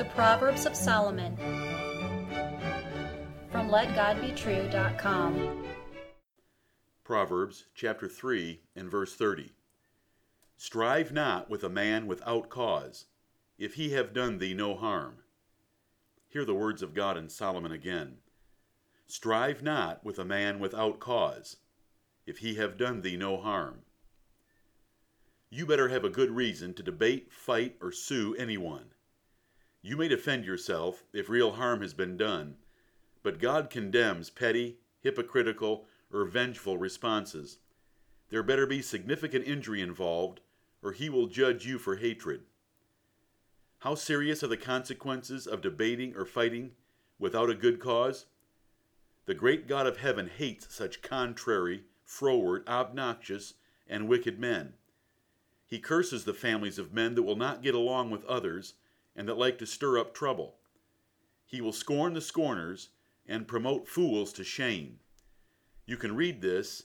The Proverbs of Solomon from LetGodBetrue.com. Proverbs chapter 3 and verse 30. Strive not with a man without cause, if he have done thee no harm. Hear the words of God in Solomon again. Strive not with a man without cause, if he have done thee no harm. You better have a good reason to debate, fight, or sue anyone. You may defend yourself if real harm has been done, but God condemns petty, hypocritical, or vengeful responses. There better be significant injury involved, or He will judge you for hatred. How serious are the consequences of debating or fighting without a good cause? The great God of heaven hates such contrary, froward, obnoxious, and wicked men. He curses the families of men that will not get along with others and that like to stir up trouble. He will scorn the scorners and promote fools to shame. You can read this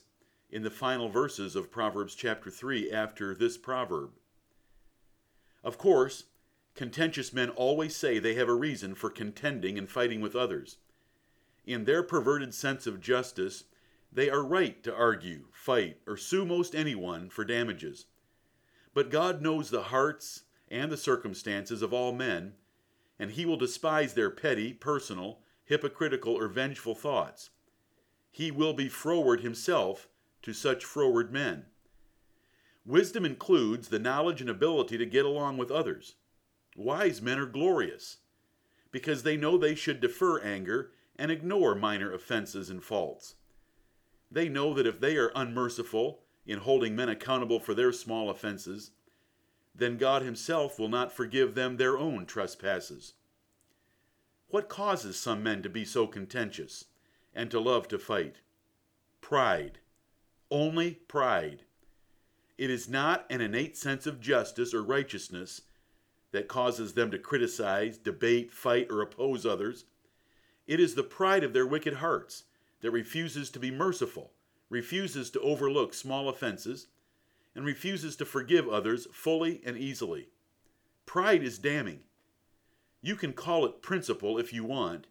in the final verses of Proverbs chapter 3 after this proverb. Of course, contentious men always say they have a reason for contending and fighting with others. In their perverted sense of justice, they are right to argue, fight, or sue most anyone for damages. But God knows the hearts and the circumstances of all men, and he will despise their petty, personal, hypocritical, or vengeful thoughts. He will be froward himself to such froward men. Wisdom includes the knowledge and ability to get along with others. Wise men are glorious because they know they should defer anger and ignore minor offenses and faults. They know that if they are unmerciful in holding men accountable for their small offenses, then God Himself will not forgive them their own trespasses. What causes some men to be so contentious and to love to fight? Pride. Only pride. It is not an innate sense of justice or righteousness that causes them to criticize, debate, fight, or oppose others. It is the pride of their wicked hearts that refuses to be merciful, refuses to overlook small offenses, and refuses to forgive others fully and easily. Pride is damning. You can call it principle if you want,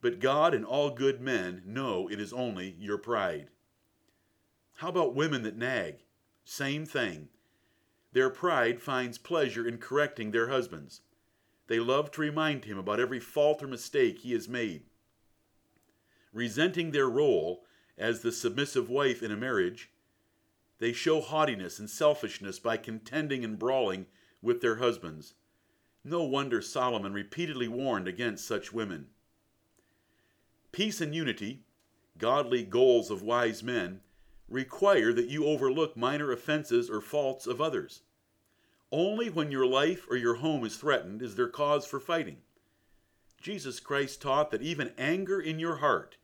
but God and all good men know it is only your pride. How about women that nag? Same thing. Their pride finds pleasure in correcting their husbands. They love to remind him about every fault or mistake he has made. Resenting their role as the submissive wife in a marriage, they show haughtiness and selfishness by contending and brawling with their husbands. No wonder Solomon repeatedly warned against such women. Peace and unity, godly goals of wise men, require that you overlook minor offenses or faults of others. Only when your life or your home is threatened is there cause for fighting. Jesus Christ taught that even anger in your heart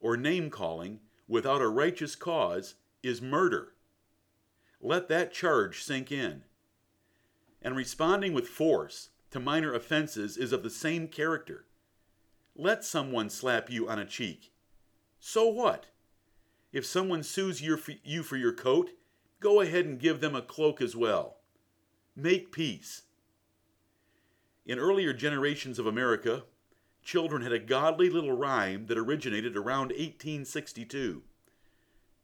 or name calling without a righteous cause is murder. Let that charge sink in. And responding with force to minor offenses is of the same character. Let someone slap you on a cheek. So what? If someone sues you for your coat, go ahead and give them a cloak as well. Make peace. In earlier generations of America, children had a godly little rhyme that originated around 1862.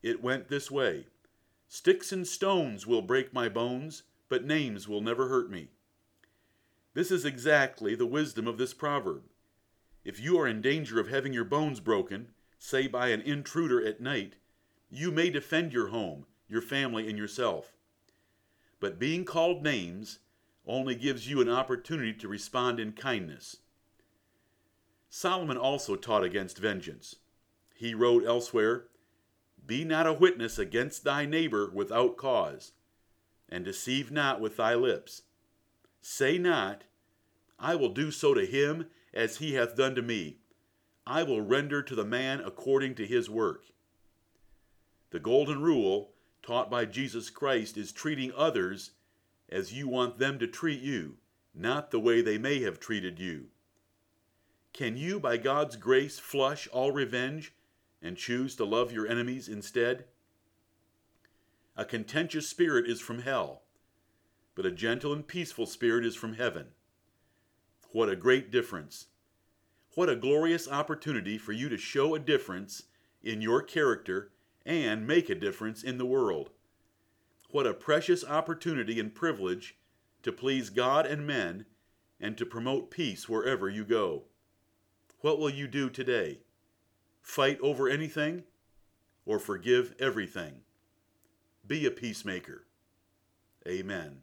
It went this way Sticks and stones will break my bones, but names will never hurt me. This is exactly the wisdom of this proverb. If you are in danger of having your bones broken, say by an intruder at night, you may defend your home, your family, and yourself. But being called names only gives you an opportunity to respond in kindness. Solomon also taught against vengeance. He wrote elsewhere, be not a witness against thy neighbor without cause, and deceive not with thy lips. Say not, I will do so to him as he hath done to me. I will render to the man according to his work. The golden rule taught by Jesus Christ is treating others as you want them to treat you, not the way they may have treated you. Can you, by God's grace, flush all revenge and choose to love your enemies instead? A contentious spirit is from hell, but a gentle and peaceful spirit is from heaven. What a great difference! What a glorious opportunity for you to show a difference in your character and make a difference in the world. What a precious opportunity and privilege to please God and men and to promote peace wherever you go. What will you do today? Fight over anything or forgive everything? Be a peacemaker. Amen.